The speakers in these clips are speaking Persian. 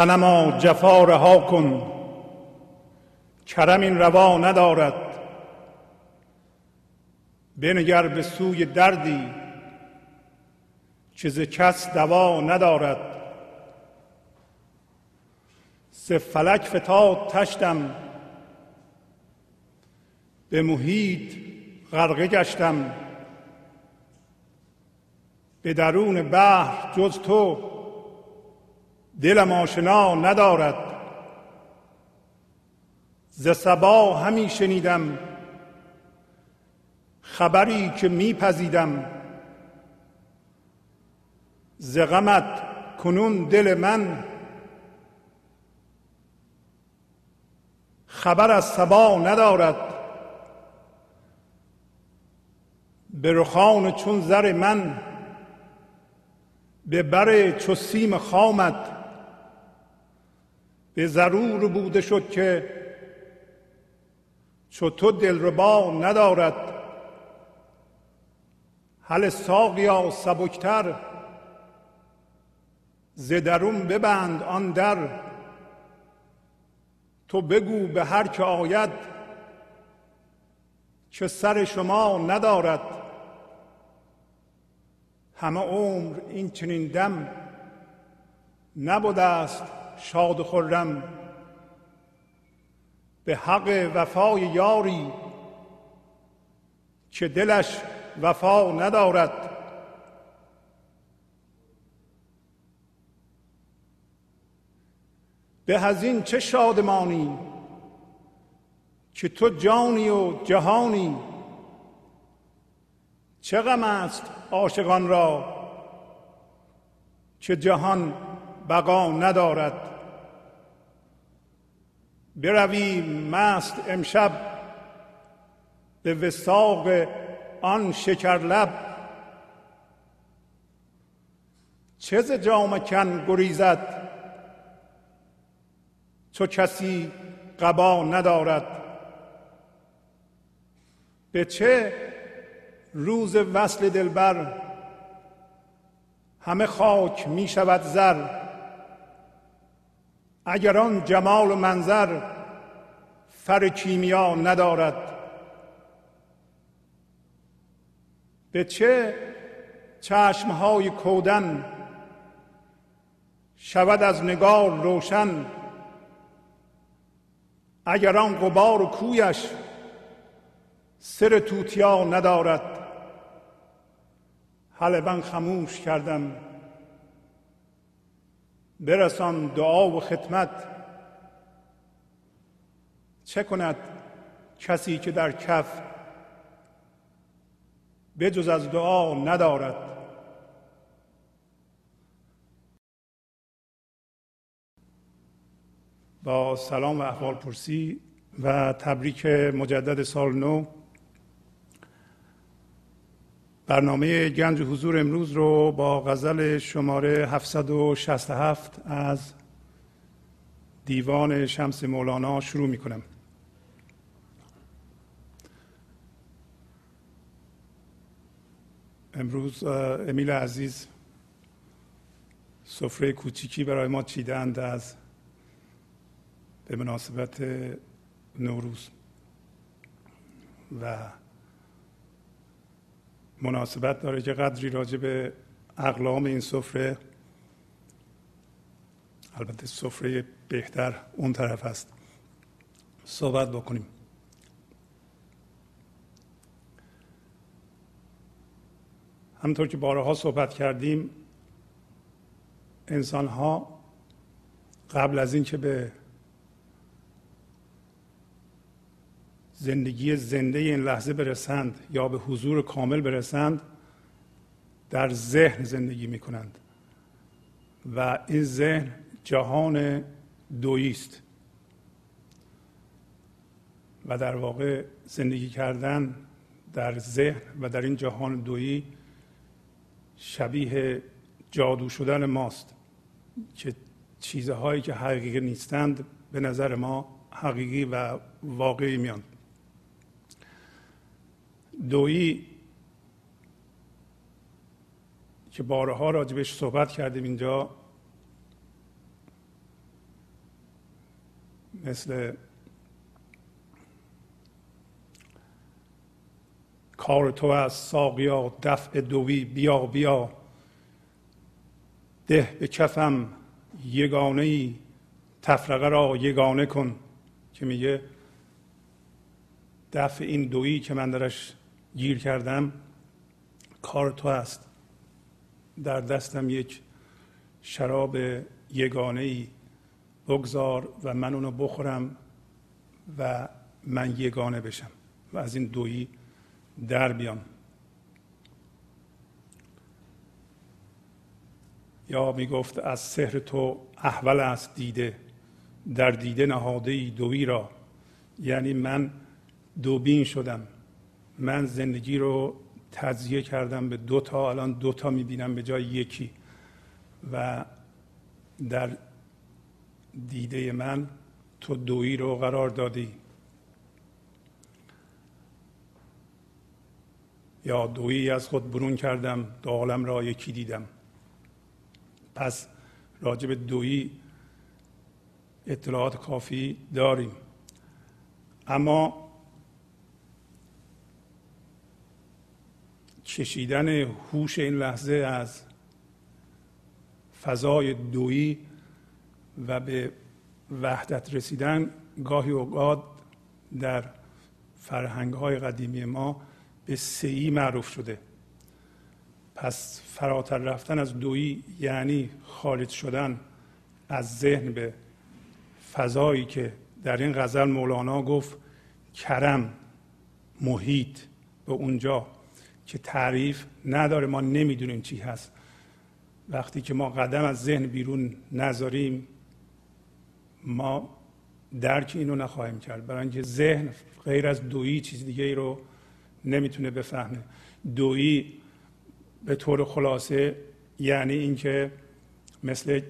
سنما جفا رها کن. کرم این روا ندارد. بنگر به سوی دردی. که ز کس دوا ندارد. ز فلک فتاد تشتم. به محیط غرقه گشتم. به درون بحر جز تو. دلم آشنا ندارد. ز سبا همی شنیدم. خبری که میپذیدم ز غمت کنون دل من. خبر از سبا ندارد. به رخان چون زر من. به بر چو سیم خامت. به ضرور بوده شد که چو تو دلربا ندارد حل ساقیا سبکتر ز درون ببند آن در تو بگو به هر که آید که سر شما ندارد همه عمر این چنین دم نبوده است شاد و خرم. به حق وفای یاری که دلش وفا ندارد. به هزین چه شادمانی که تو جانی و جهانی؟ چه غم است عاشقان را که جهان بقا ندارد؟ بروی مست امشب به وساق آن شکرلب. چه ز جام کن گریزد؟ چو کسی قبا ندارد. به چه روز وصل دلبر؟ همه خاک می شود زر. اگر آن جمال و منظر فر کیمیا ندارد. به چه چشمهای کودن شود از نگار روشن اگر آن غبار و کویش سر توتیا ندارد. حل من خموش کردم. برسان دعا و خدمت. چه کند کسی که در کف بجز از دعا ندارد؟ با سلام و احوال پرسی و تبریک مجدد سال نو. برنامه گنج حضور امروز رو با غزل شماره 767 از دیوان شمس مولانا شروع می کنم. امروز امیل عزیز سفره کوچیکی برای ما چیدند از به مناسبت نوروز و مناسبت داره که قدری راجع به اقلام این سفره البته سفره بهتر اون طرف هست صحبت بکنیم. همطور که بارها صحبت کردیم انسان ها قبل از اینکه به زندگی زنده این لحظه برسند یا به حضور کامل برسند در ذهن زندگی می کنند و این ذهن جهان دویی است. و در واقع زندگی کردن در ذهن و در این جهان دویی شبیه جادو شدن ماست که چیزهایی که حقیقی نیستند به نظر ما حقیقی و واقعی میان. دویی که بارها راجبش صحبت کردیم اینجا مثل کار تو از ساقیا دفع دوی بیا بیا. ده به کفم یگانه ای تفرقه را یگانه کن که میگه دفع این دویی که من درش گیر کردم. کار تو است. در دستم یک شراب یگانه ای بگذار و من اونو بخورم و من یگانه بشم و از این دویی در بیام. یا می‌گفت از سحر تو احول است دیده. در دیده نهاده ای دوی را. یعنی من دوبین شدم. من زندگی رو تجزیه کردم به دو تا الان دو تا می‌بینم به جای یکی. و در دیده من تو دویی رو قرار دادی. یا دویی از خود برون کردم دو عالم را یکی دیدم. پس راجع به دویی اطلاعات کافی داریم. اما کشیدن هوش این لحظه از فضای دویی و به وحدت رسیدن گاهی اوقات در فرهنگ های قدیمی ما به سعی معروف شده. پس فراتر رفتن از دویی یعنی خارج شدن از ذهن به فضایی که در این غزل مولانا گفت کرم محیط. به اونجا که تعریف نداره. ما نمی‌دونیم چی هست. وقتی که ما قدم از ذهن بیرون نذاریم ما درک اینو نخواهیم کرد. برای اینکه ذهن غیر از دویی چیز دیگه ای رو نمی‌تونه بفهمه. دویی به طور خلاصه یعنی اینکه مثل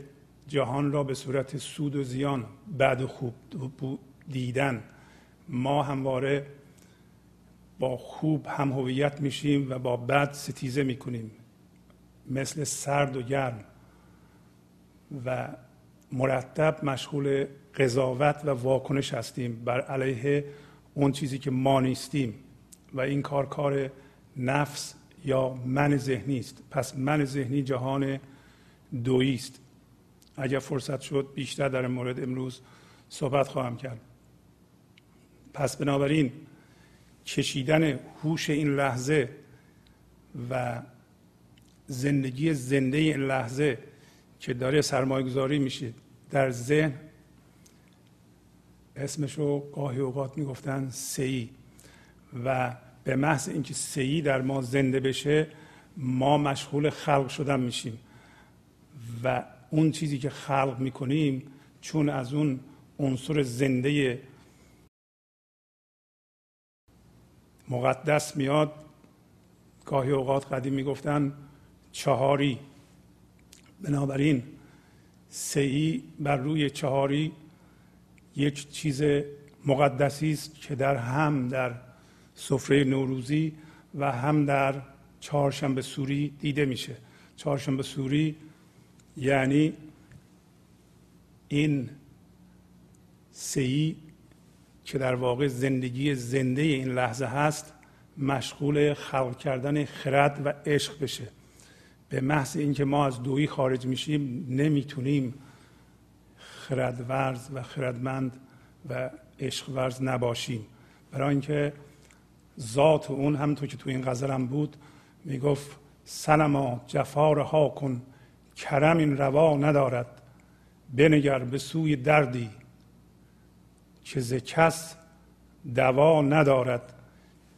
جهان را به صورت سود و زیان بد و خوب دیدن ما همواره با خوب هم هویت میشیم و با بد ستیزه می‌کنیم. مثل سرد و گرم و مرتب مشغول قضاوت و واکنش هستیم. بر علیه اون چیزی که ما نیستیم. و این کار کار نفس یا من ذهنی است. پس من ذهنی جهان دویی است. اگر فرصت شد بیشتر در مورد امروز صحبت خواهم کرد. پس بنابراین کشیدن هوش این لحظه و زندگی زنده این لحظه که داره سرمایه گذاری میشه در ذهن اسمش رو گاهی اوقات می‌گفتن سی و به محض اینکه سی در ما زنده بشه ما مشغول خلق شدن میشیم و اون چیزی که خلق می‌کنیم چون از اون عنصر زنده مقدس میاد. گاهی اوقات قدیم می‌گفتن چهاری. بنابراین سعی بر روی چهاری یک چیز مقدسی است که در هم در سفره نوروزی و هم در چهارشنبه سوری دیده میشه. چهارشنبه سوری یعنی این سعی که در واقع زندگی زنده این لحظه هست مشغول خلق کردن خرد و عشق بشه. به محض اینکه ما از دویی خارج میشیم نمی‌تونیم خرد ورز و خردمند و عشق ورز نباشیم. برای اینکه ذات اون همونطور که تو این غزل بود می‌گفت سنما جفا رها کن کرم این روا ندارد. بنگر به سوی دردی که ز کس دوا ندارد.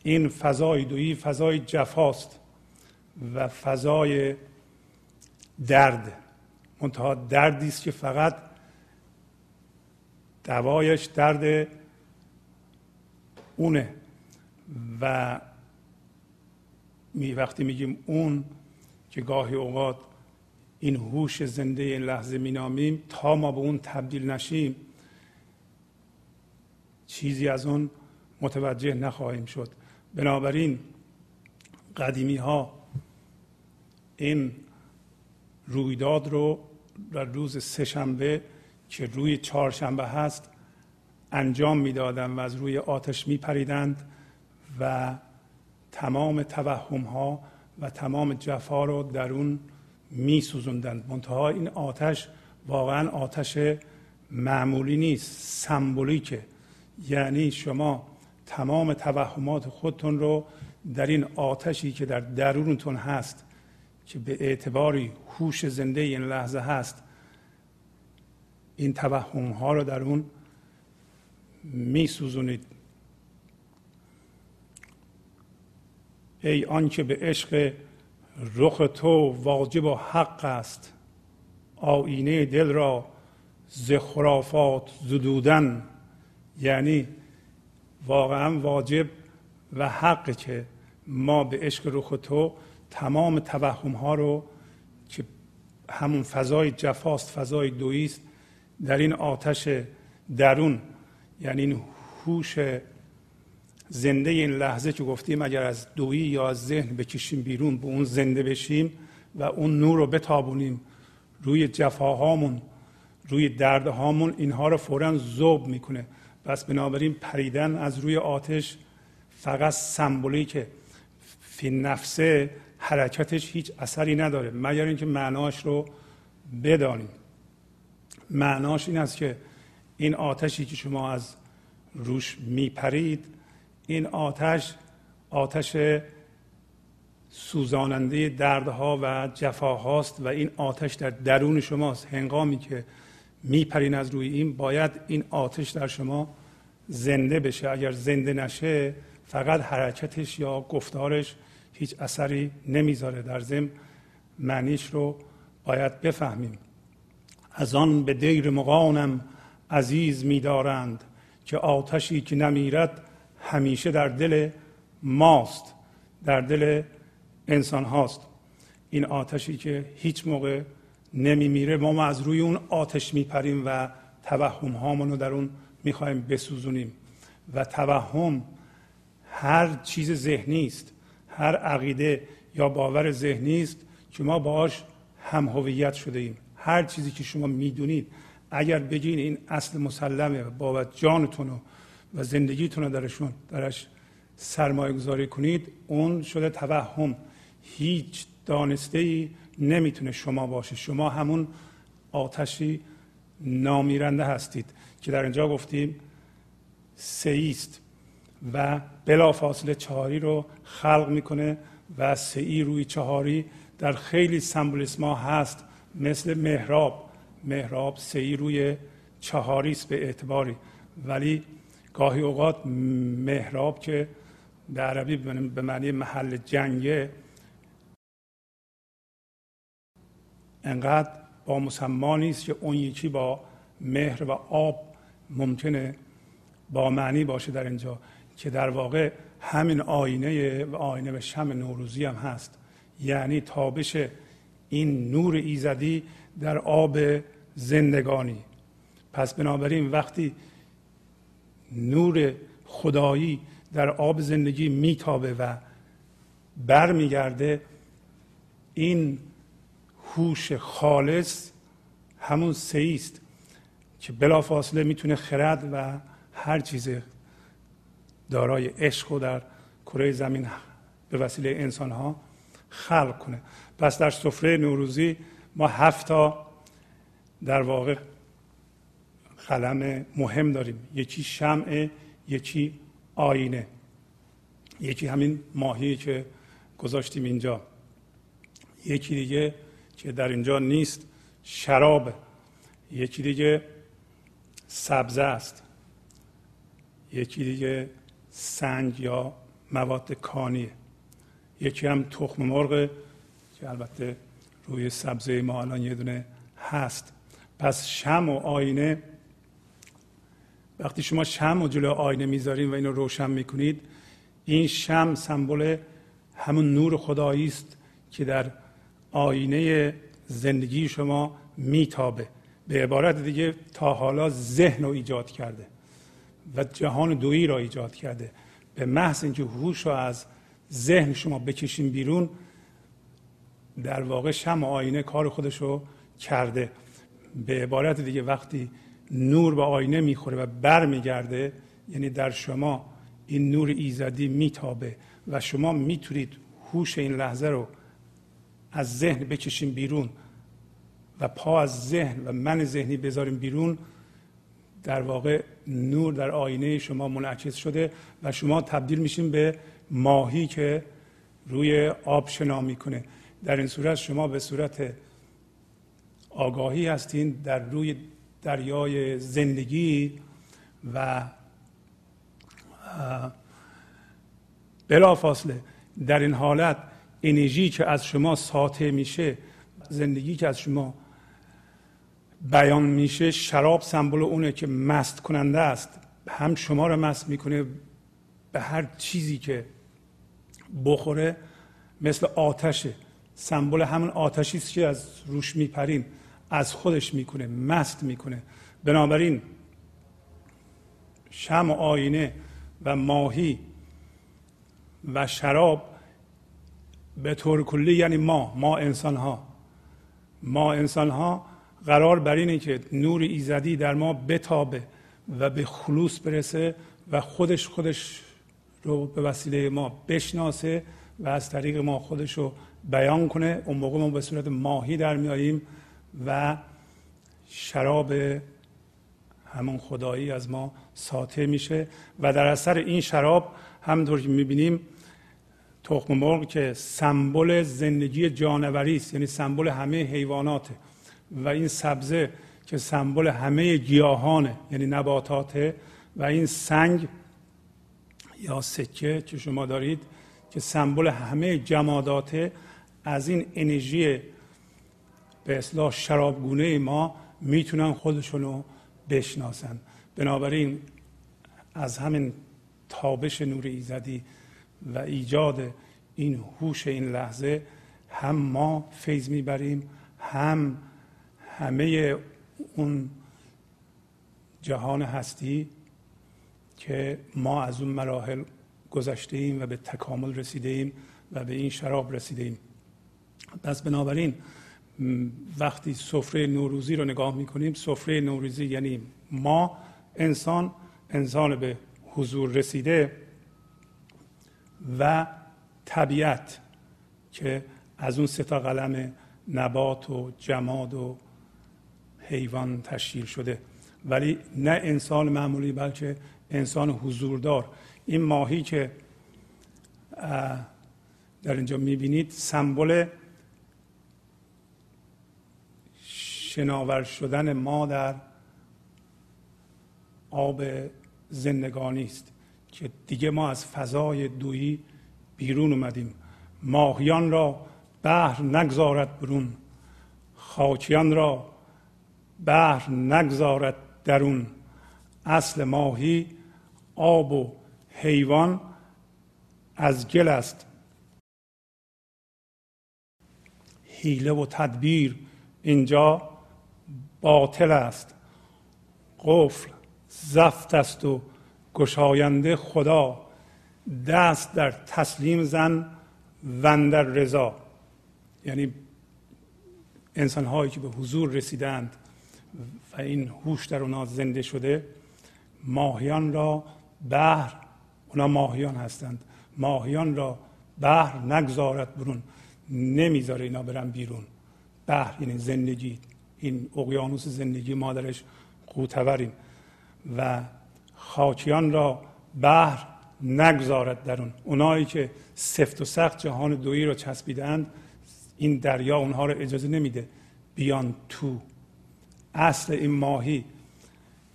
این فضای دویی فضای جفاست و فضای درد. منتها دردی است که فقط دوایش درد اونه و می وقتی میگیم اون که گاهی اوقات این هوش زنده این لحظه مینامیم تا ما به اون تبدیل نشیم چیزی از اون متوجه نخواهیم شد. بنابراین قدیمی ها این رویداد رو در روز سهشنبه که روی چهارشنبه هست انجام می‌دادند و از روی آتش میپریدند و تمام توهم ها و تمام جفا رو در اون میسوزوندند. منتها این آتش واقعا آتش معمولی نیست سمبولیکه. یعنی شما تمام توهمات خودتون رو در این آتشی که در درونتون هست که به اعتباری هوش زنده این لحظه هست این توهم ها رو در اون می سوزونید ای آنکه به عشق رخ تو واجب و حق است آینه دل را ز خرافات زدودن. یعنی واقعا واجب و حق که ما به عشق رخ تو تمام توهم ها رو که همون فضای جفاست فضای دویست در این آتش درون یعنی این هوش زنده این لحظه که گفتیم اگر از دویی یا از ذهن بکشیم بیرون به اون زنده بشیم و اون نور رو بتابونیم روی جفاهامون روی دردهامون اینها رو فورا ذوب می‌کنه. پس بنابراین پریدن از روی آتش فقط که فی نفسه حرکتش هیچ اثری نداره مگر اینکه معناش رو بدانیم. معناش این است که این آتشی که شما از روش میپرید این آتش آتش سوزاننده دردها و جفاهاست و این آتش در درون شماست. هنگامی که میپرین از روی این باید این آتش در شما زنده بشه. اگر زنده نشه فقط حرکتش یا گفتارش هیچ اثری نمی‌ذاره. در ضمن معنیش رو باید بفهمیم. از آن به دیر مقانم عزیز میدارند که آتشی که نمیرد همیشه در دل ماست در دل انسان هاست. این آتشی که هیچ موقع نمیمیره. ما از روی اون آتش میپریم و توهم هامون رو در اون می‌خوایم بسوزونیم. و توهم هر چیز ذهنی است هر عقیده یا باور ذهنی است که ما باش هم هویت شده ایم. هر چیزی که شما می‌دونید اگر بگین این اصل مسلمه بابت جانتون و زندگیتون رو درشون درش سرمایه گذاری کنید اون شده توهم. هیچ دانسته ای نمی‌تونه شما باشه. شما همون آتشی نامیرنده هستید که در اینجا گفتیم سیست و بلا فاصله چهاری رو خلق می‌کنه و سعی روی چهاری در خیلی سمبولیسم هست مثل مهراب مهراب سعی روی چهاری است به اعتباری. ولی گاهی اوقات مهراب که به عربی به معنی محل جنگه انقدر با مسما نیست که اون یکی با مهر و آب ممکنه با معنی باشه در اینجا که در واقع همین آینه و آینه و شم نوروزی هم هست. یعنی تابش این نور ایزدی در آب زندگانی. پس بنابراین وقتی نور خدایی در آب زندگی میتابه و برمیگرده این هوش خالص همون سیست که بلافاصله می‌تونه خرد و هر چیز دارای عشق و در کره زمین به وسیله انسان ها خلق کنه. پس در سفره نوروزی ما هفتا در واقع قلم مهم داریم. یکی شمع یکی آینه. یکی همین ماهی که گذاشتیم اینجا. یکی دیگه که در اینجا نیست شراب. یکی دیگه سبزه است. یکی دیگه سنگ یا مواد کانیه. یکی هم تخم مرغ که البته روی سبزه ما الان یه دونه هست. پس شم و آینه وقتی شما شم و جلو آینه می‌ذارین و اینو روشن می‌کنید این شم سمبل همون نور خدایی است که در آینه زندگی شما میتابه. به عبارت دیگه تا حالا ذهن رو ایجاد کرده و جهان دویی را ایجاد کرده. به محض اینکه هوش رو از ذهن شما بکشین بیرون در واقع شم آینه کار خودش رو کرده. به عبارت دیگه وقتی نور به آینه می‌خوره و بر میگرده یعنی در شما این نور ایزدی میتابه و شما می‌تونید هوش این لحظه رو از ذهن بکشیم بیرون و پا از ذهن و من ذهنی بذاریم بیرون در واقع نور در آینه شما منعکس شده و شما تبدیل میشین به ماهی که روی آب شنا می‌کنه. در این صورت شما به صورت آگاهی هستین در روی دریای زندگی و فاصله در این حالت انرژی که از شما ساطع میشه زندگی که از شما بیان میشه شراب سمبل اونه که مست کننده است. هم شما رو مست می‌کنه به هر چیزی که بخوره مثل آتشه سمبل همون آتشی است که از روش میپرین از خودش می‌کنه مست می‌کنه. بنابراین شم و آینه و ماهی و شراب به طور کلی یعنی ما ما انسان ها ما انسان ها قرار بر اینه که نور ایزدی در ما بتابه و به خلوص برسه و خودش خودش رو به وسیله ما بشناسه و از طریق ما خودش رو بیان کنه. اون موقع ما به صورت ماهی در میاییم و شراب همون خدایی از ما ساطع میشه و در اثر این شراب همطور که می‌بینیم تخم مرغ که سمبل زندگی جانوری است یعنی سمبل همه حیوانات و این سبزه که سمبل همه گیاهانه یعنی نباتاته. و این سنگ یا سکه که شما دارید که سمبل همه جماداته از این انرژی به اصلاح شرابگونه ما می‌تونن خودشونو بشناسن. بنابراین از همین تابش نور ایزدی و ایجاد این هوش این لحظه هم ما فیض می‌بریم هم همه اون جهان هستی که ما از اون مراحل گذشته ایم و به تکامل رسیده ایم و به این شراب رسیده ایم پس بنابراین وقتی سفره نوروزی رو نگاه می‌کنیم سفره نوروزی یعنی ما انسان انسان به حضور رسیده و طبیعت که از اون ستا قلم نبات و جماد و حیوان تشکیل شده. ولی نه انسان معمولی بلکه انسان حضوردار. این ماهی که در اینجا می‌بینید سمبل شناور شدن ما در آب زندگانی است. که دیگه ما از فضای دویی بیرون اومدیم. ماهیان را بحر نگذارد برون. خاکیان را بحر نگذارد درون. اصل ماهی آب و حیوان از گل است. حیله و تدبیر اینجا باطل است. قفل زفت است و گشاینده خدا دست در تسلیم زن وندر رضا. یعنی انسان هایی که به حضور رسیدند و این هوش در اونا زنده شده ماهیان را بحر اونا ماهیان هستند. ماهیان را بحر نگذارد برون نمی‌ذاره اینا برن بیرون. بحر یعنی زندگی. این اقیانوس زندگی ما درش قوتوریم. و خاکیان را بحر نگذارد درون اونایی که سفت و سخت جهان دویی رو چسبیدند این دریا اونها رو اجازه نمیده بیان تو. اصل این ماهی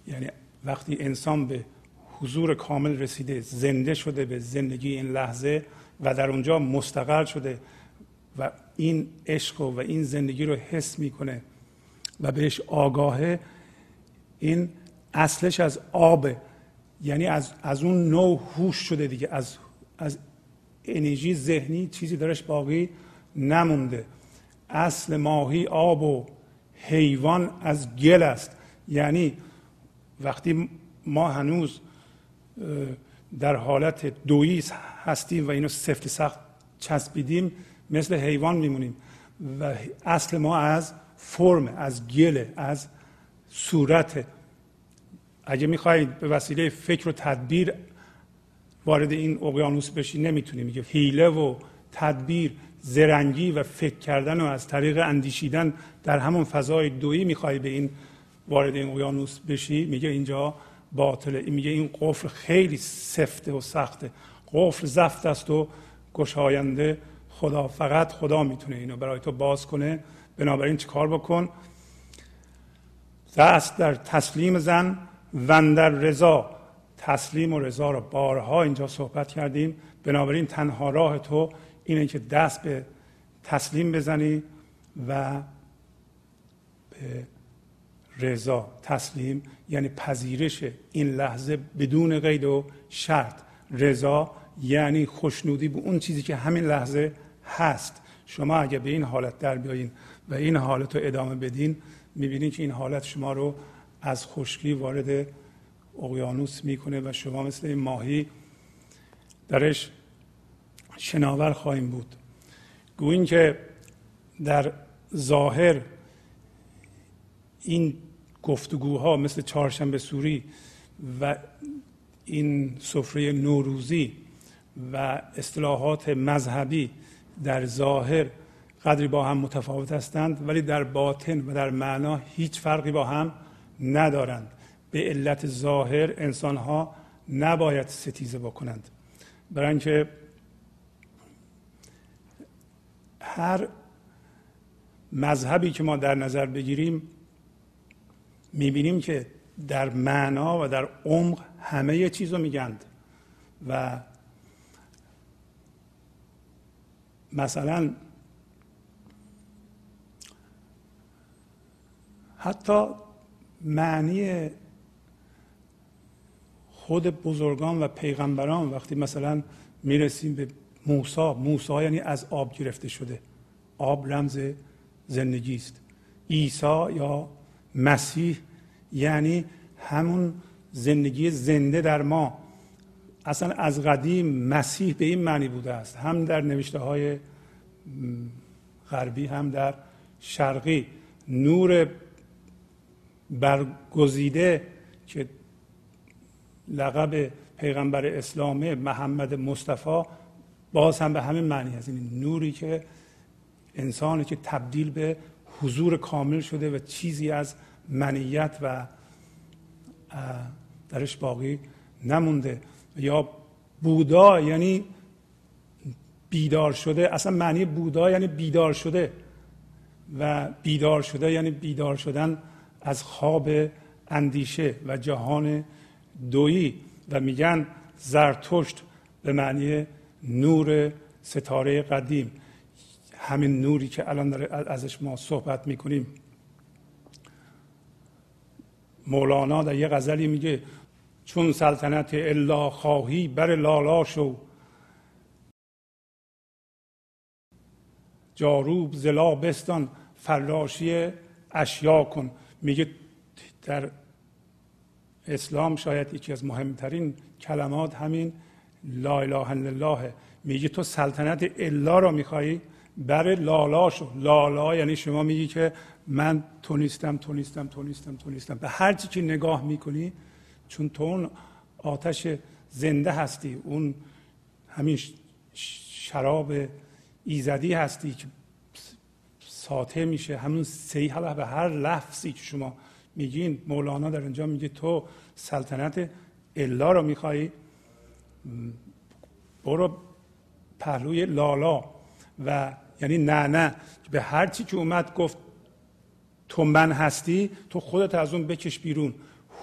یعنی وقتی انسان به حضور کامل رسیده زنده شده به زندگی این لحظه و در اونجا مستقر شده و این عشق و این زندگی رو حس می‌کنه و بهش آگاهه این اصلش از آب یعنی از, از اون نوع هوش شده دیگه. از, از انرژی ذهنی چیزی درش باقی نمونده. اصل ماهی آب و حیوان از گل است. یعنی وقتی ما هنوز در حالت دویی هستیم و اینو سفت سخت چسبیدیم مثل حیوان میمونیم. و اصل ما از فرم از گله از صورت اگه می‌خواهید به وسیله فکر و تدبیر وارد این اقیانوس بشی نمی‌تونی. میگه حیله و تدبیر زرنگی و فکر کردن و از طریق اندیشیدن در همون فضای دویی می‌خوای به این وارد این اقیانوس بشی. میگه اینجا باطله. میگه این قفل خیلی سفته و سخته. قفل زفت است و گشاینده خدا. فقط خدا می‌تونه اینو برای تو باز کنه. بنابراین چیکار بکن؟ دست در تسلیم زن. و در رضا تسلیم و رضا رو بارها اینجا صحبت کردیم. بنابراین تنها راه تو اینه که دست به تسلیم بزنی و به رضا تسلیم. یعنی پذیرش این لحظه بدون قید و شرط. رضا یعنی خوشنودی به اون چیزی که همین لحظه هست. شما اگه به این حالت در بیاین و این حالت رو ادامه بدین می‌بینید که این حالت شما رو از خشکی وارد اقیانوس می‌کنه و شما مثل این ماهی درش شناور خواهیم بود. گویین که در ظاهر این گفتگوها مثل چهارشنبه سوری و این سفره نوروزی و اصطلاحات مذهبی در ظاهر قدری با هم متفاوت هستند ولی در باطن و در معنا هیچ فرقی با هم ندارند. به علت ظاهر انسان ها نباید ستیزه بکنند. برای اینکه هر مذهبی که ما در نظر بگیریم می‌بینیم که در معنا و در عمق همه چیز رو میگند و مثلا حتی معنی خود بزرگان و پیغمبران وقتی مثلا می‌رسیم به موسا موسا یعنی از آب گرفته شده. آب رمز زندگی است. عیسی یا مسیح یعنی همون زندگی زنده در ما. اصلا از قدیم مسیح به این معنی بوده است. هم در نوشته های غربی هم در شرقی. نور برگزیده که لقب پیغمبر اسلامه محمد مصطفی باز هم به همین معنی هست این نوری که انسانی که تبدیل به حضور کامل شده و چیزی از منیت و درش باقی نمونده. یا بودا یعنی بیدار شده. اصلا معنی بودا یعنی بیدار شده و بیدار شده یعنی بیدار شدن از خواب اندیشه و جهان دویی و میگن زرتشت به معنی نور ستاره قدیم. همین نوری که الان داره ازش ما صحبت می‌کنیم. مولانا در یه غزلی میگه چون سلطنت الا خواهی بر لالا شو. جاروب زلا بستان فراشی اشیا کن. میگه در اسلام شاید یکی از مهمترین کلمات همین لا اله الا الله. میگه تو سلطنت الا را میخوایی بر لالا شو لالا یعنی شما میگی که من تو نیستم تو نیستم تو نیستم تو نیستم. به هر چی که نگاه می‌کنی چون تو اون آتش زنده هستی اون همین شراب ایزدی هستی که ساطع میشه. همون حالا به هر لفظی که شما میگین مولانا در اینجا میگه تو سلطنت الا رو میخوایی برو پهلوی لالا. و یعنی نه نه. به هر چی که اومد گفت تو من هستی تو خودت از اون بکش بیرون.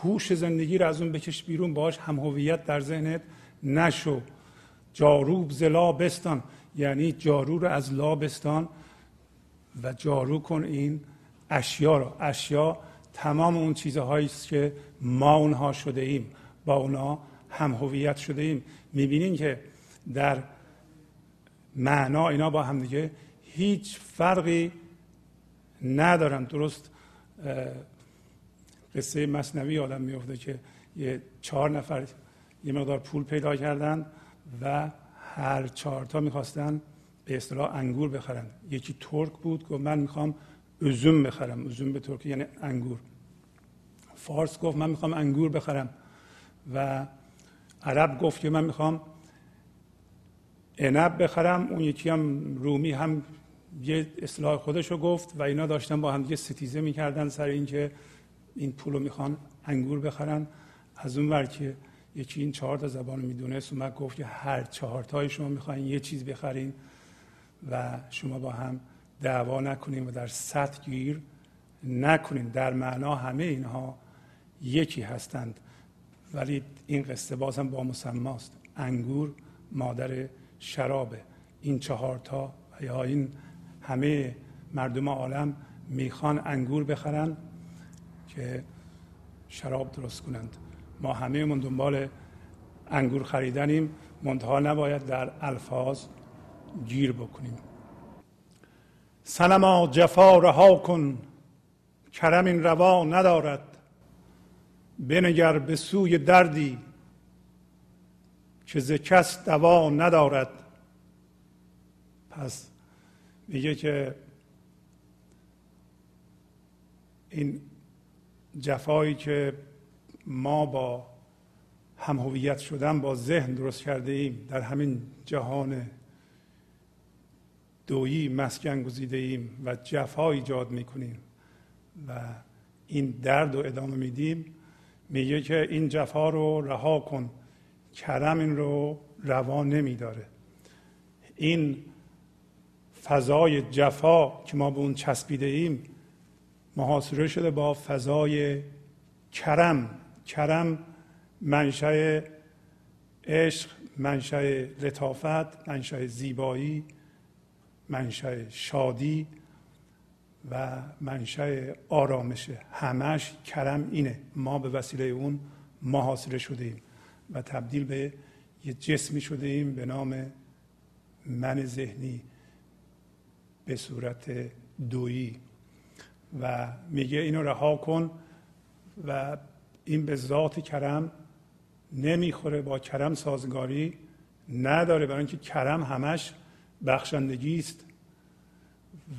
هوش زندگی رو از اون بکش بیرون. باش هم هویت در ذهنت نشو. جاروب ز بستان. یعنی جارو رو از لابستان و جارو کن این اشیا رو. اشیا تمام اون چیزهایی است که ما اونها شده ایم با اونا هم هویت شده ایم. می‌بینین که در معنا اینا با هم دیگه هیچ فرقی ندارن. درست قصه مصنوی آدم میفته که یه چهار نفر یه مقدار پول پیدا کردن و هر چهارتا می‌خواستن به اصطلاح انگور بخرن. یکی ترک بود گفت من می‌خوام ازوم بخرم. ازوم به ترکی یعنی انگور. فارس گفت من می‌خوام انگور بخرم. و عرب گفت که من می‌خوام عنب بخرم. اون یکی هم رومی هم یه اصلاح خودش رو گفت و اینا داشتن با هم یه ستیزه می‌کردن سر اینکه این پول رو می‌خوان انگور بخرن. از اون ور که یکی این چهار تا زبان می‌دونست اومد گفت که هر چهار تای شما می‌خواین یه چیز بخرین. و شما با هم دعوا نکنین و در سطح گیر نکنین در معنا همه اینها یکی هستند. ولی این قصه باز هم با مسماست. انگور مادر شرابه. این چهار تا یا این همه مردم عالم می‌خوان انگور بخرن که شراب درست کنند. ما همه من دنبال انگور خریدنیم. منتها نباید در الفاظ گیر بکنیم. سنما جفا رها کن کرم این روا ندارد. بنگر به سوی دردی که ز کس دوا ندارد. پس میگه که این جفایی که ما با هم هویت شدن با ذهن درست کرده ایم در همین جهان دویی مسکن گزیده ایم و جفا ایجاد می‌کنیم و این درد رو ادامه میدیم. میگه که این جفا رو رها کن کرم این رو روا نمیداره. این فضای جفا که ما به اون چسبیده ایم محاصره شده با فضای کرم. کرم منشأ عشق منشأ لطافت منشأ زیبایی منشأ شادی و منشأ آرامشه همش کرم اینه. ما به وسیله اون محاصره شده ایم و تبدیل به یه جسمی شده ایم به نام من ذهنی به صورت دویی. و میگه اینو رها کن و این به ذات کرم نمی‌خوره با کرم سازگاری نداره. برای اینکه کرم همش بخشندگی است.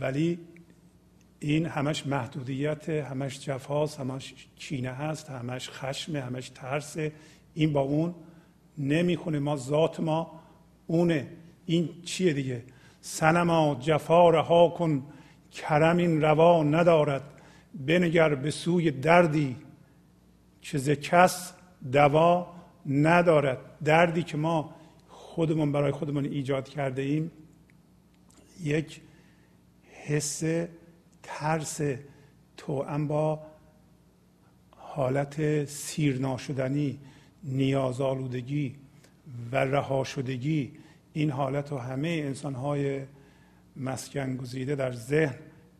ولی این همش محدودیت همش جفاست همش کینه هست همش خشم همش ترس این با اون نمی‌خونه ما ذات ما اونه. این چیه دیگه؟ سنما جفا رها کن کرم این روا ندارد. بنگر به سوی دردی که ز کس دوا ندارد. دردی که ما خودمون برای خودمون ایجاد کرده ایم یک حس ترس توأم با حالت سیر ناشدنی نیازآلودگی و رها شدگی این حالت رو همه انسان های مسکن گزیده در ذهن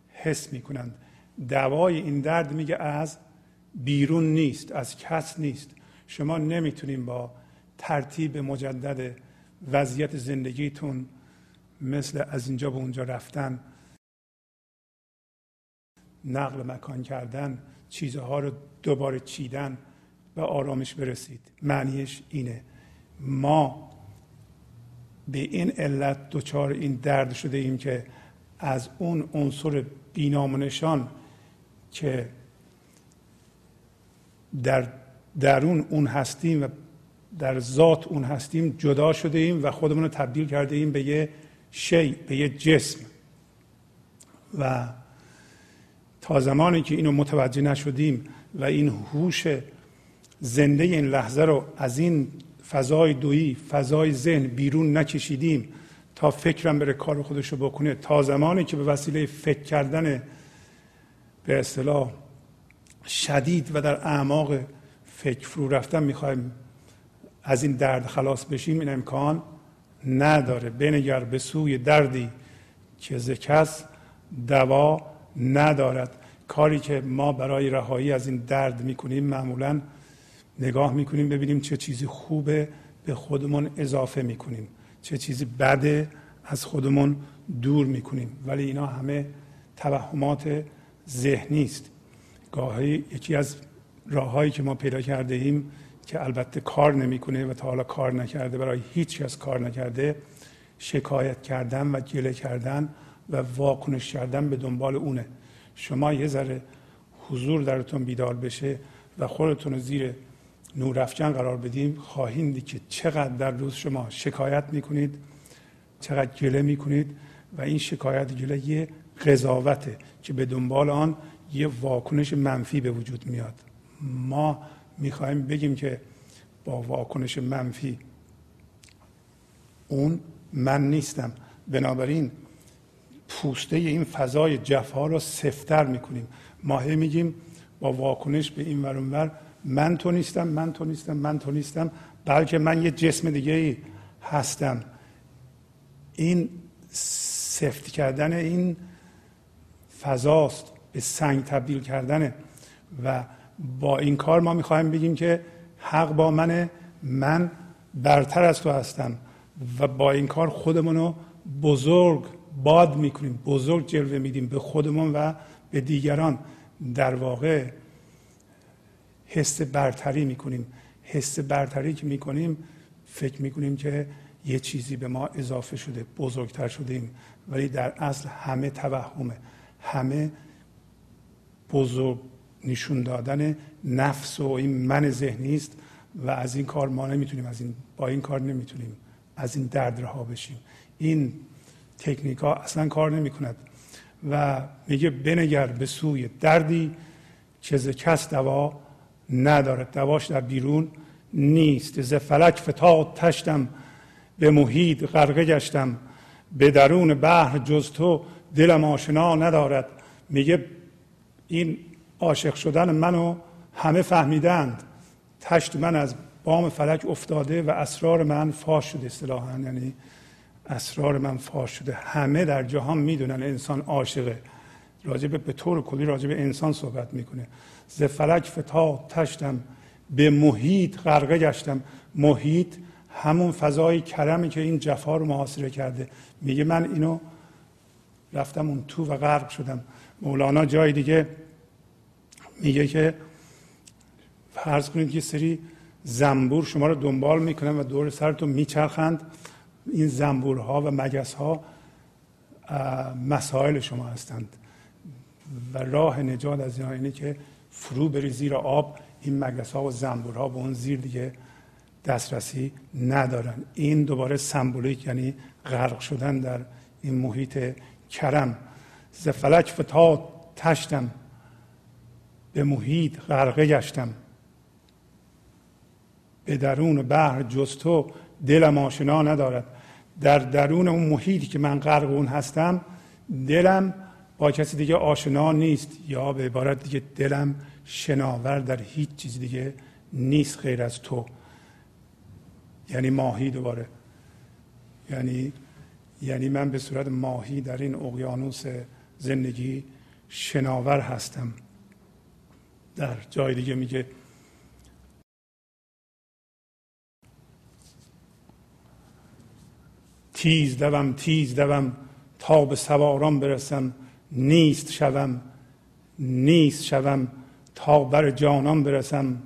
حس می کنند دوای این درد میگه از بیرون نیست از کس نیست. شما نمی‌تونین با ترتیب مجدد وضعیت زندگیتون مثل از اینجا به اونجا رفتن نقل مکان کردن چیزها رو دوباره چیدن به آرامش برسید. معنیش اینه. ما به این علت دچار این درد شده ایم که از اون عنصر بینامونشان که در درون اون هستیم و در ذات اون هستیم جدا شده ایم و خودمون رو تبدیل کرده ایم به یه شی به یه جسم. و تا زمانی که اینو متوجه نشدیم و این هوش زنده این لحظه رو از این فضای دویی فضای ذهن بیرون نکشیدیم تا فکرم بره کار خودش رو بکنه تا زمانی که به وسیله فکر کردن به اصطلاح شدید و در اعماق فکر فرو رفتن می‌خوایم از این درد خلاص بشیم این امکان نداره. بنگر به سوی دردی که ز کس دوا ندارد. کاری که ما برای رهایی از این درد می‌کنیم معمولا نگاه می‌کنیم ببینیم چه چیزی خوبه به خودمون اضافه می‌کنیم. چه چیزی بده از خودمون دور می‌کنیم. ولی اینا همه توهمات ذهنی است. گاهی یکی از راههایی که ما پیدا کرده ایم که البته کار نمی‌کنه و تا حالا کار نکرده برای هیچ کس کار نکرده شکایت کردن و گله کردن و واکنش کردن به دنبال اونه. شما یه ذره حضور درتون بیدار بشه و خودتون رو زیر نورافکن قرار بدیم خواهید دید که چقدر در روز شما شکایت می‌کنید چقدر گله می‌کنید و این شکایت گله یه قضاوته که به دنبال آن یه واکنش منفی به وجود میاد. ما می‌خوایم بگیم که با واکنش منفی اون من نیستم. بنابراین پوسته این فضای جفا رو سفتر می‌کنیم. ما هی میگیم با واکنش به این ور من تو نیستم من تو نیستم من تو نیستم بلکه من یه جسم دیگه ای هستم. این سفت کردن این فضاست به سنگ تبدیل کردنه. و با این کار ما می‌خوایم بگیم که حق با منه من برتر از تو هستم و با این کار خودمون رو بزرگ باد می‌کنیم بزرگ جلوه میدیم به خودمون و به دیگران. در واقع حس برتری می‌کنیم. حس برتری که می‌کنیم فکر می‌کنیم که یه چیزی به ما اضافه شده بزرگتر شدیم ولی در اصل همه توهمه. همه بزرگ نشون دادن نفس و این من ذهنی است و از این کار ما نمی‌تونیم از این با این کار نمی‌تونیم از این درد رها بشیم. این تکنیک ها اصلا کار نمی کند و میگه بنگر به سوی دردی که ز کس دوا ندارد. دواش در بیرون نیست. ز فلک فتاد تشتم به محیط غرقه گشتم. به درون بحر جز تو دلم آشنا ندارد. میگه این عاشق شدن منو همه فهمیدند. تشت من از بام فلک افتاده و اسرار من فاش شده اصطلاحا. یعنی اسرار من فاش شده. همه در جهان می‌دونن انسان عاشقه. راجب به طور کلی راجب انسان صحبت می‌کنه. ز فلک فتا تشتم به محیط غرقه گشتم. محیط همون فضای کرمی که این جفا رو محاصره کرده. میگه من اینو رفتم اون تو و غرق شدم. مولانا جای دیگه میگه که فرض کنید یه سری زنبور شما رو دنبال می‌کنن و دور سرتون میچرخند. این زنبورها و مگسها مسائل شما هستند. و راه نجات از اینها اینه که فرو بری زیر آب. این مگس ها و زنبورها به اون زیر دیگه دسترسی ندارن. این دوباره سمبولیک یعنی غرق شدن در این محیط کرم. ز فلک فتاد تشتم. به محیط غرقه گشتم. به درون بحر جز تو دلم آشنا ندارد. در درون اون محیطی که من غرق اون هستم دلم با کسی دیگه آشنا نیست یا به عبارت دیگه دلم شناور در هیچ چیز دیگه نیست غیر از تو. یعنی ماهی دوباره. یعنی یعنی من به صورت ماهی در این اقیانوس زندگی شناور هستم. در جای دیگه میگه تیز دوم تیز دوم تا به سواران برسم نیست شوم نیست شوم تا بر جانان برسم.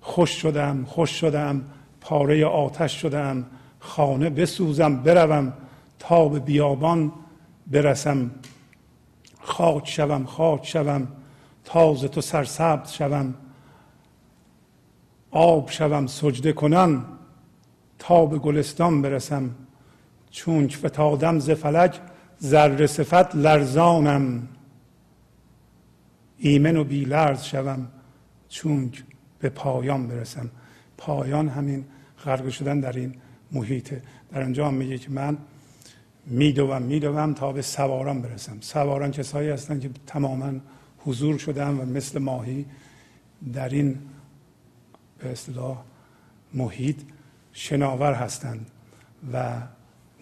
خوش شدم خوش شدم پاره آتش شدم خانه بسوزم بروم تا به بیابان برسم. خاک شوم خاک شوم. تازه تو سرسبز شوم آب شوم سجده کنم تا به گلستان برسم. چونک فتادم ز فلک ذره صفت لرزانم. ایمن و بی لرز شوم چونک به پایان برسم. پایان همین غرق شدن در این محیطه در انجام میگه که من میدوم میدوم تا به سواران برسم. سواران کسایی هستن که تماما حضور شدن و مثل ماهی در این به اصطلاح محیط شناور هستند و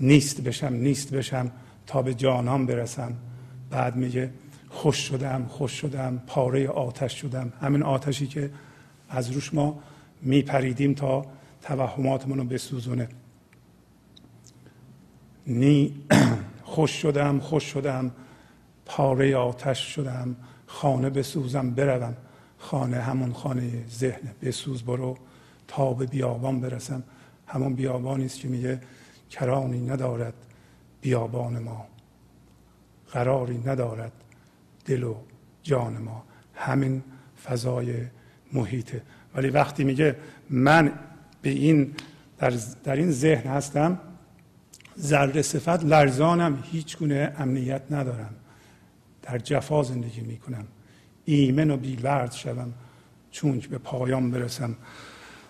نیست بشم نیست بشم تا به جانان برسم. بعد میگه خوش شدم خوش شدم پاره آتش شدم. همین آتشی که از روش ما میپریدیم تا توهماتمون رو بسوزونه. نی خوش شدم خوش شدم پاره آتش شدم. خانه بسوزم بروم خانه همون خانه ذهن. بسوز برو تا به بیابان برسم. همون بیابانی است که میگه کرانی ندارد بیابان ما. قراری ندارد دل و جان ما. همین فضای محیطه. ولی وقتی میگه من به این در, در این ذهن هستم ذره صفت لرزانم هیچ گونه امنیت ندارم. در جفا زندگی می‌کنم. ایمن و بی لرز شوم. چون به پایان برسم.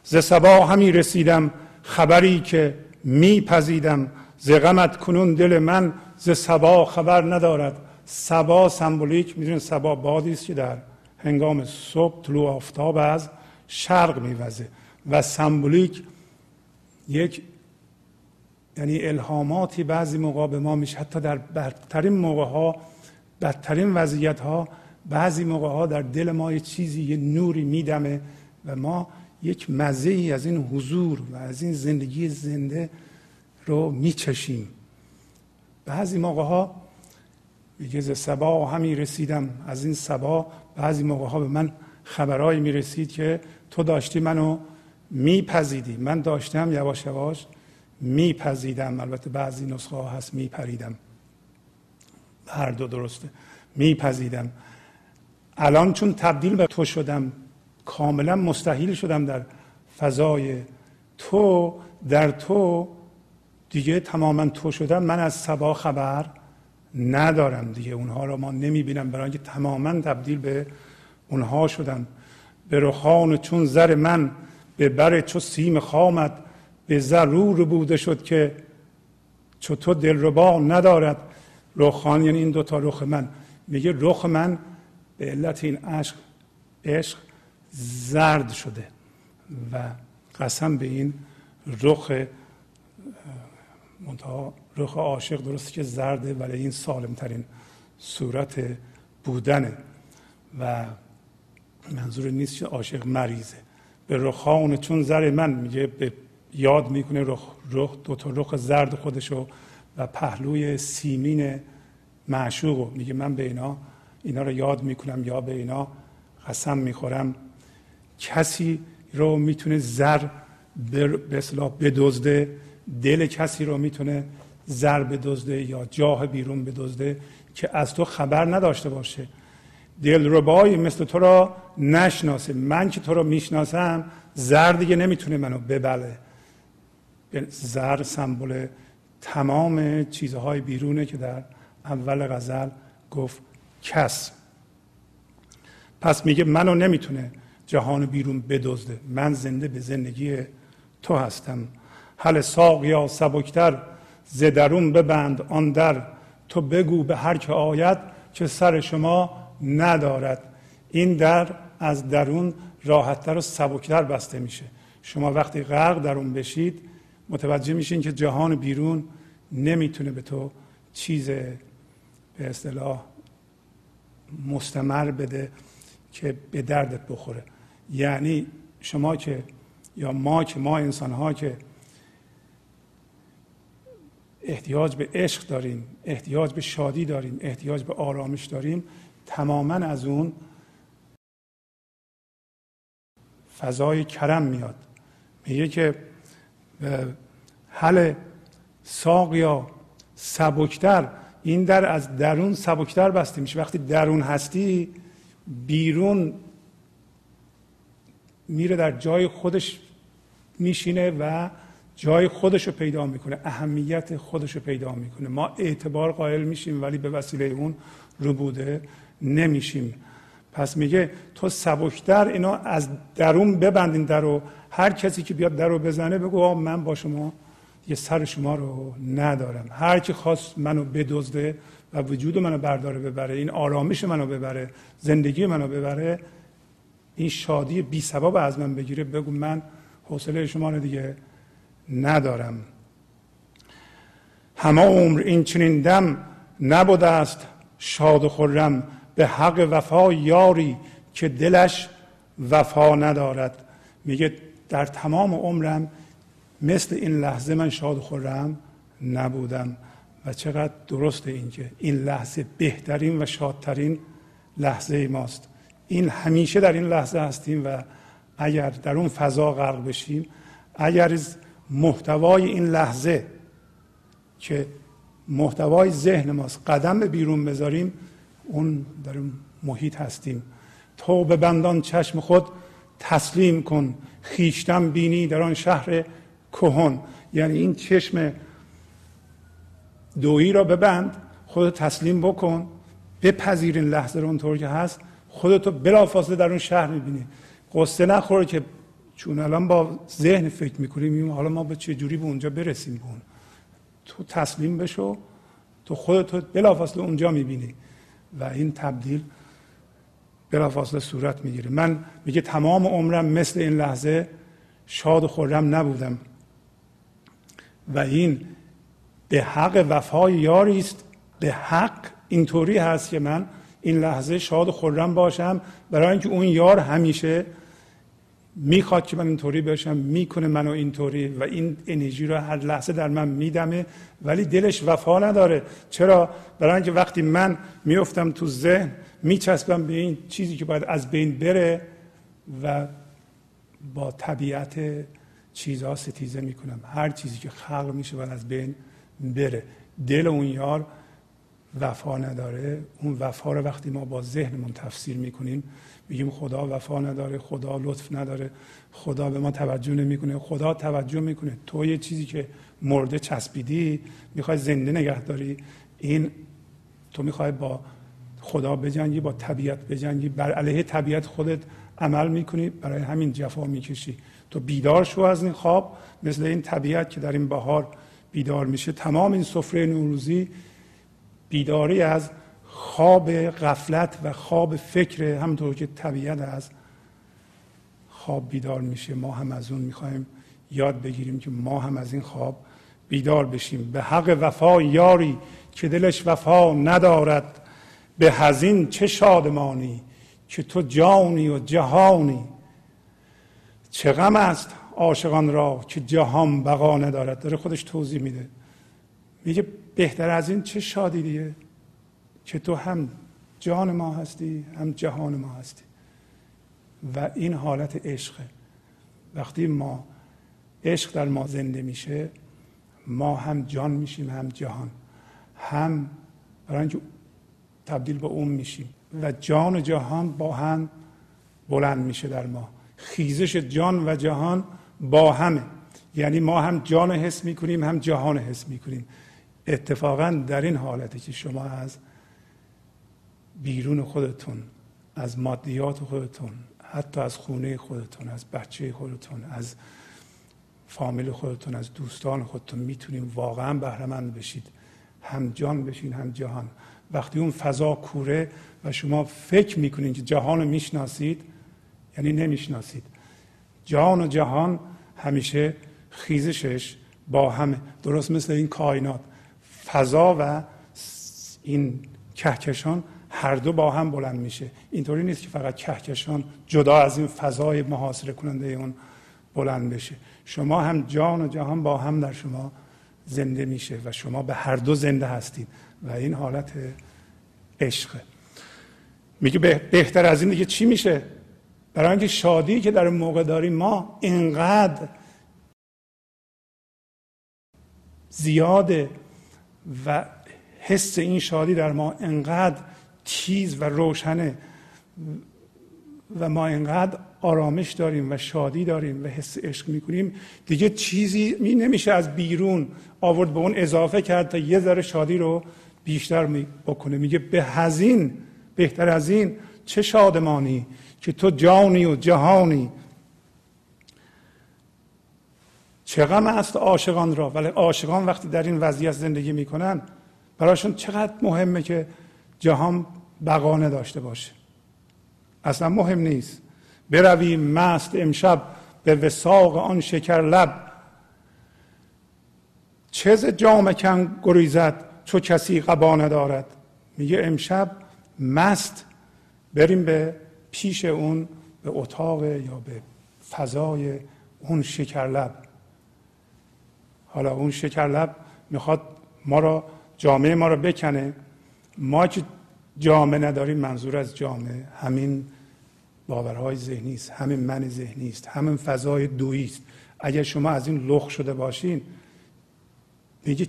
ز سبا همی رسیدم. خبری که میپذیدم. ز غمت کنون دل من ز سبا خبر ندارد. سبا سمبولیک می‌دونید سبا بادی است که در هنگام صبح طلوع آفتاب از شرق میوزه. و سمبولیک یک یعنی الهاماتی بعضی موقع به ما میشه. حتی در بدترین موقع ها بدترین وضعیت ها بعضی موقع ها در دل ما یه چیزی یه نوری میدمه و ما یک مزه ای از این حضور و از این زندگی زنده رو میچشیم. بعضی موقع ها میگه ز سبا همی رسیدم. از این سبا بعضی موقع ها به من خبرهایی می‌رسید که تو داشتی منو میپذیدی من داشتم یواش یواش میپذیدم البته بعضی نسخه ها هست میپریدم. هر دو درسته. میپذیدم. الان چون تبدیل به تو شدم کاملا مستحیل شدم در فضای تو در تو دیگه تماما تو شدم. من از سبا خبر ندارم دیگه. اونها رو ما نمی‌بینم. برای اینکه تماما تبدیل به اونها شدم. به رخان چون زر من به بر چو سیم خامد به ضرور بوده شد که چو تو دلربا ندارد. رخان یعنی این دوتا رخ من. میگه رخ من به علت این عشق عشق زرد شده و قسم به این رخ منتها رخ عاشق درسته که زرده ولی این سالم ترین صورت بودنه و منظور نیست که عاشق مریضه. به رخان چون زر من میگه به یاد می‌کنه رخ, رخ دو تا رخ زرد خودشو و پهلوی سیمین معشوق میگه من به اینا اینا رو یاد می‌کنم یا به اینا قسم می‌خورم. کسی رو می‌تونه زر به اصلاح بدزده دل کسی رو می‌تونه زر بدزده یا جاه بیرون بدزده که از تو خبر نداشته باشه. دل ربایی مثل تو را نشناسه. من که تو رو می‌شناسم زر دیگه نمی‌تونه منو ببله. زر سمبل تمام چیزهای بیرونه که در اول غزل گفت کس. پس میگه منو نمی‌تونه جهان بیرون بدزده. من زنده به زندگی تو هستم. حل ساق یا سبکتر زدرون ببند آن در. تو بگو به هر که آید که سر شما ندارد. این در از درون راحتتر و سبکتر بسته میشه. شما وقتی غرق در اون بشید متوجه میشین که جهان بیرون نمی‌تونه به تو چیز به اصطلاح مستمر بده که به دردت بخوره. یعنی شما که یا ما که ما انسان ها که احتیاج به عشق داریم احتیاج به شادی داریم احتیاج به آرامش داریم تماما از اون فضای کرم میاد. میگه که حل ساق یا سبکتر این در از درون سبکتر بسته میشه. وقتی درون هستی بیرون میره در جای خودش میشینه و جای خودش رو پیدا می‌کنه اهمیت خودش رو پیدا می‌کنه. ما اعتبار قائل میشیم ولی به وسیله اون رو بوده نمیشیم. پس میگه تو سبکتر اینا از درون ببندین در رو. هر کسی که بیاد در رو بزنه بگو من با شما یه سر شما رو ندارم. هر کی خواست منو بدزده و وجود منو برداره ببره این آرامش منو ببره زندگی منو ببره این شادی بی سبب از من بگیره بگو من حوصله شما رو دیگه ندارم. همه عمر این چنین دم نبوده است شاد و خرم. به حق وفا یاری که دلش وفا ندارد. میگه در تمام عمرم مثل این لحظه من شاد خورم نبودم. و چقدر درسته اینکه این لحظه بهترین و شادترین لحظه ماست. این همیشه در این لحظه هستیم و اگر در اون فضا غرق بشیم اگر از محتوای این لحظه که محتوای ذهن ماست قدم به بیرون بذاریم اون در اون محیط هستیم. تو به بندان چشم خود تسلیم کن. خیشتم بینی در آن شهر کهن. یعنی این چشم دویی را ببند خودت تسلیم بکن. بپذیر این لحظه رو اونطور که هست. خودتو بلافاصله در اون شهر می‌بینی. قصه نخوره که چون الان با ذهن فکر می‌کنیم حالا ما به چه جوری به اونجا برسیم؟ به اون تو تسلیم بشو. تو خودتو بلافاصله اونجا می‌بینی. و این تبدیل بلافاصله صورت می‌گیره. من میگه تمام عمرم مثل این لحظه شاد و خورم نبودم. و این به حق وفای یاری است. به حق اینطوری هست که من این لحظه شاد و خورم باشم. برای اینکه اون یار همیشه می‌خواد که من اینطوری باشم می‌کنه منو اینطوری و این انرژی رو هر لحظه در من میدمه ولی دلش وفا نداره. چرا؟ برای اینکه وقتی من میفتم تو ذهن میچسبم به این چیزی که باید از بین بره و با طبیعت چیزها ستیزه می‌کنم. هر چیزی که خلق میشه باید از بین بره. دل اون یار وفا نداره. اون وفا رو وقتی ما با ذهنمون تفسیر می‌کنیم میگیم خدا وفا نداره خدا لطف نداره خدا به ما توجه نمی‌کنه. خدا توجه می‌کنه. تو یه چیزی که مرده چسبیدی می‌خوای زنده نگه داری. این تو می‌خوای با خدا بجنگی با طبیعت بجنگی. بر علیه طبیعت خودت عمل می‌کنی برای همین جفا می‌کشی. تو بیدار شو از این خواب مثل این طبیعت که در این بهار بیدار میشه. تمام این سفره نوروزی بیداری از خواب غفلت و خواب فکر همونطور که طبیعت از خواب بیدار میشه ما هم از اون می‌خوایم یاد بگیریم که ما هم از این خواب بیدار بشیم. به حق وفا یاری که دلش وفا ندارد به هزین چه شادمانی که تو جانی و جهانی. چه غم است عاشقان را که جهان بقا ندارد. داره خودش توضیح میده. میگه بهتر از این چه شادی دیگه؟ که تو هم جان ما هستی هم جهان ما هستی. و این حالت عشقه. وقتی ما عشق در ما زنده میشه ما هم جان میشیم هم جهان. هم اینکه تبدیل به اون میشیم. و جان و جهان با هم بلند میشه در ما. خیزش جان و جهان با همه. یعنی ما هم جان حس می‌کنیم هم جهان حس می‌کنیم. اتفاقا در این حالتی که شما از بیرون خودتون از مادیات خودتون حتی از خونه خودتون از بچه خودتون از فامیل خودتون از دوستان خودتون می‌تونیم واقعا بهرهمند بشید. هم جان بشین هم جهان وقتی اون فضا کوره و شما فکر می‌کنید که جهان رو می‌شناسید یعنی نمی‌شناسید. جهان و جهان همیشه خیزشش با همه. درست مثل این کائنات. فضا و این کهکشان هر دو با هم بلند میشه. اینطوری نیست که فقط کهکشان جدا از این فضای محاصره کننده اون بلند بشه. شما هم جان و جهان با هم در شما زنده میشه و شما به هر دو زنده هستید و این حالت عشقه میگه بهتر از این دیگه چی میشه؟ برای اینکه شادی که در موقع داریم ما اینقدر زیاده و حس این شادی در ما انقدر تیز و روشنه. و ما اینقدر آرامش داریم و شادی داریم و حس عشق می‌کنیم. دیگه چیزی می نمیشه از بیرون آورد به اون اضافه کرد تا یه ذره شادی رو بیشتر بکنه. میگه به هزین بهتر از این چه شادمانی که تو جانی و جهانی. چه غم است عاشقان را؟ ولی عاشقان وقتی در این وضعیت زندگی می‌کنن براشون چقدر مهمه که جهان بقا داشته باشه. اصلا مهم نیست. برویم مست امشب به وساق آن شکر لب. چه ز جام کن گریزد چو کسی قبا ندارد میگه امشب مست بریم به پیش اون به اتاق یا به فضای اون شکرلب حالا اون شکرلب می‌خواد ما را جامعه ما را بکنه. ما که جامعه نداریم منظور از جامعه. همین باورهای ذهنی است همین من ذهنی است همین فضای دویی است. اگر شما از این لخ شده باشین میگه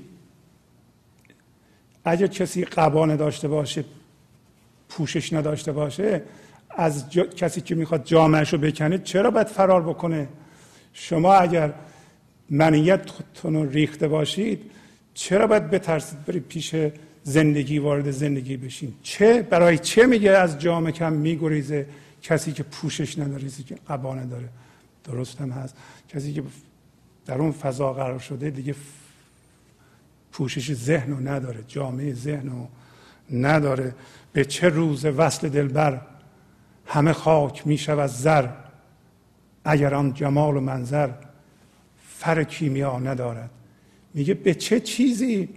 اگر کسی قبا نداشته باشه پوشش نداشته باشه از کسی که می‌خواد جامعش رو بکنه چرا باید فرار بکنه؟ شما اگر منیتتون رو ریخته باشید چرا باید بترسید برید پیش زندگی وارد زندگی بشین. چه برای چه میگه از جامعه کم میگریزه کسی که پوشش نداره که قبا نداره؟ درست هم هست. کسی که در اون فضا قرار شده دیگه پوشش ذهن رو نداره جامعه ذهن رو نداره. به چه روز وصل دلبر همه خاک می شود زر اگر آن جمال و منظر فر کیمیا ندارد؟ میگه به چه چیزی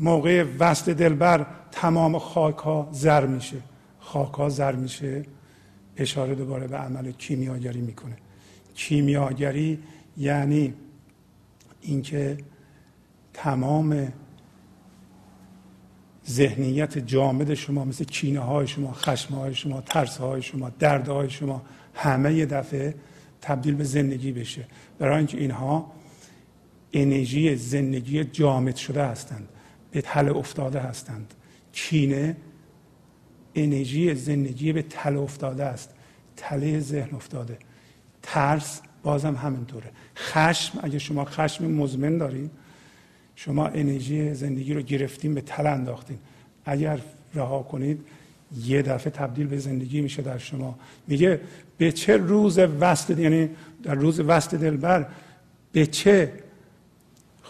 موقع وصل دلبر تمام خاک ها زر میشه. خاک ها زر میشه. اشاره دوباره به عمل کیمیاگری می‌کنه. کیمیاگری یعنی اینکه تمام ذهنیت جامد شما مثل کینه های شما خشم های شما ترس های شما درد های شما همه یه دفعه تبدیل به زندگی بشه. برای اینکه اینها انرژی زندگی جامد شده هستند. به تله افتاده هستند. کینه انرژی زندگی به تله افتاده است. تله ذهن افتاده. ترس بازم همینطوره. خشم اگه شما خشم مزمن دارید شما انرژی زندگی رو گرفتیم به تل انداختین. اگر رها کنید یه دفعه تبدیل به زندگی میشه در شما. میگه به چه روز وصل یعنی در روز وصل دلبر به چه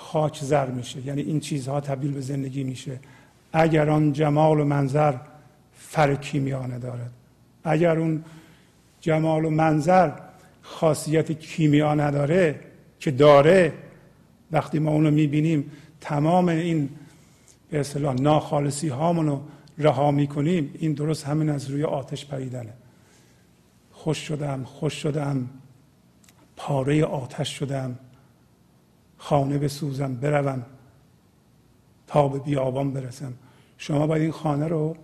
خاک زر میشه. یعنی این چیزها تبدیل به زندگی میشه. اگر آن جمال و منظر فر کیمیا ندارد اگر اون جمال و منظر خاصیت کیمیا نداره که داره وقتی ما اونو می‌بینیم تمام این به اصطلاح ناخالصی هامون رو رها می‌کنیم این درست همین از روی آتش پریدنه. خوش شدم خوش شدم پاره آتش شدم. خانه بسوزم بروم. تا به بیابان برسم. شما باید این خانه رو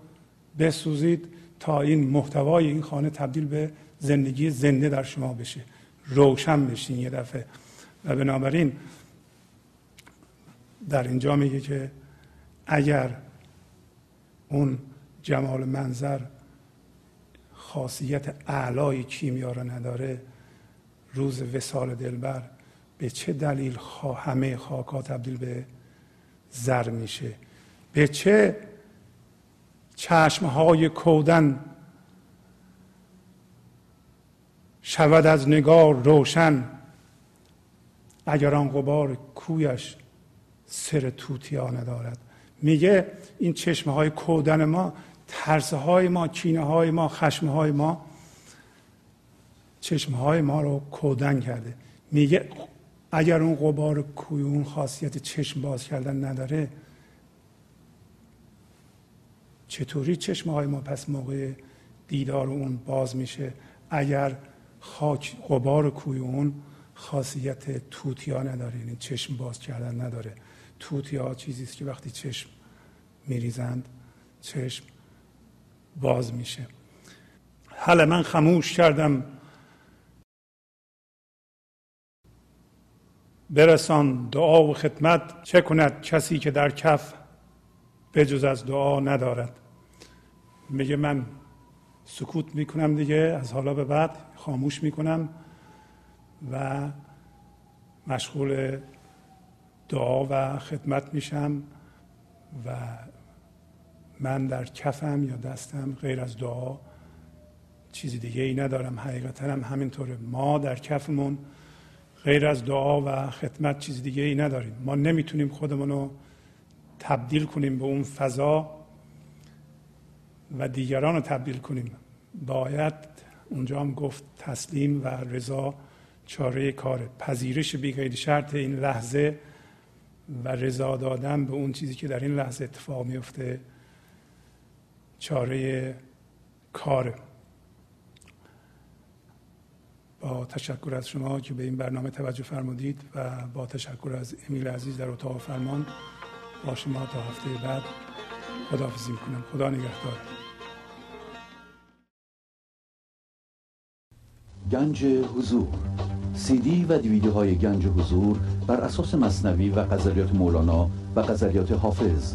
بسوزید تا این محتوای این خانه تبدیل به زندگی زنده در شما بشه. روشن بشین یه دفعه. و بنابراین در اینجا میگه که اگر اون جمال منظر خاصیت اعلای کیمیا را نداره روز وسال دلبر به چه دلیل همه خاکا تبدیل به زر میشه؟ به چه چشمهای کودن شود از نگار روشن اگر آن غبار کویش سر توتیا ندارد؟ میگه این چشمه های کودن ما ترسه های ما کینه های ما خشم های ما چشمه های ما رو کودن کرده. میگه اگر اون غبار کوی اون خاصیت چشم باز کردن نداره چطوری چشمه های ما پس موقع دیدار اون باز میشه؟ اگر خاک غبار کوی اون خاصیت توتیا نداره یعنی چشم باز کردن نداره. توتیا چیزی است که وقتی چشم میریزند چشم باز میشه. حالا من خموش کردم برسان دعا و خدمت چه کند کسی که در کف بجز از دعا ندارد؟ میگه من سکوت می‌کنم دیگه از حالا به بعد خاموش می‌کنم و مشغول دعا و خدمت میشم و من در کفم یا دستم غیر از دعا چیزی دیگه ای ندارم حقیقتا هم همینطوره. ما در کفمون غیر از دعا و خدمت چیز دیگه ای نداریم. ما نمی‌تونیم خودمون رو تبدیل کنیم به اون فضا و دیگران رو تبدیل کنیم. باید اونجا هم گفت تسلیم و رضا چاره کاره پذیرش بی شرط این لحظه و رضا دادن به اون چیزی که در این لحظه اتفاق میفته چاره کاره. با تشکر از شما که به این برنامه توجه فرمودید و با تشکر از امیل عزیز در اتاق فرمان با شما تا هفته بعد خداحافظی می‌کنم. خدا نگهدار. گنج حضور. سی دی و دیویدیو های گنج حضور بر اساس مصنوی و قذریات مولانا و قذریات حافظ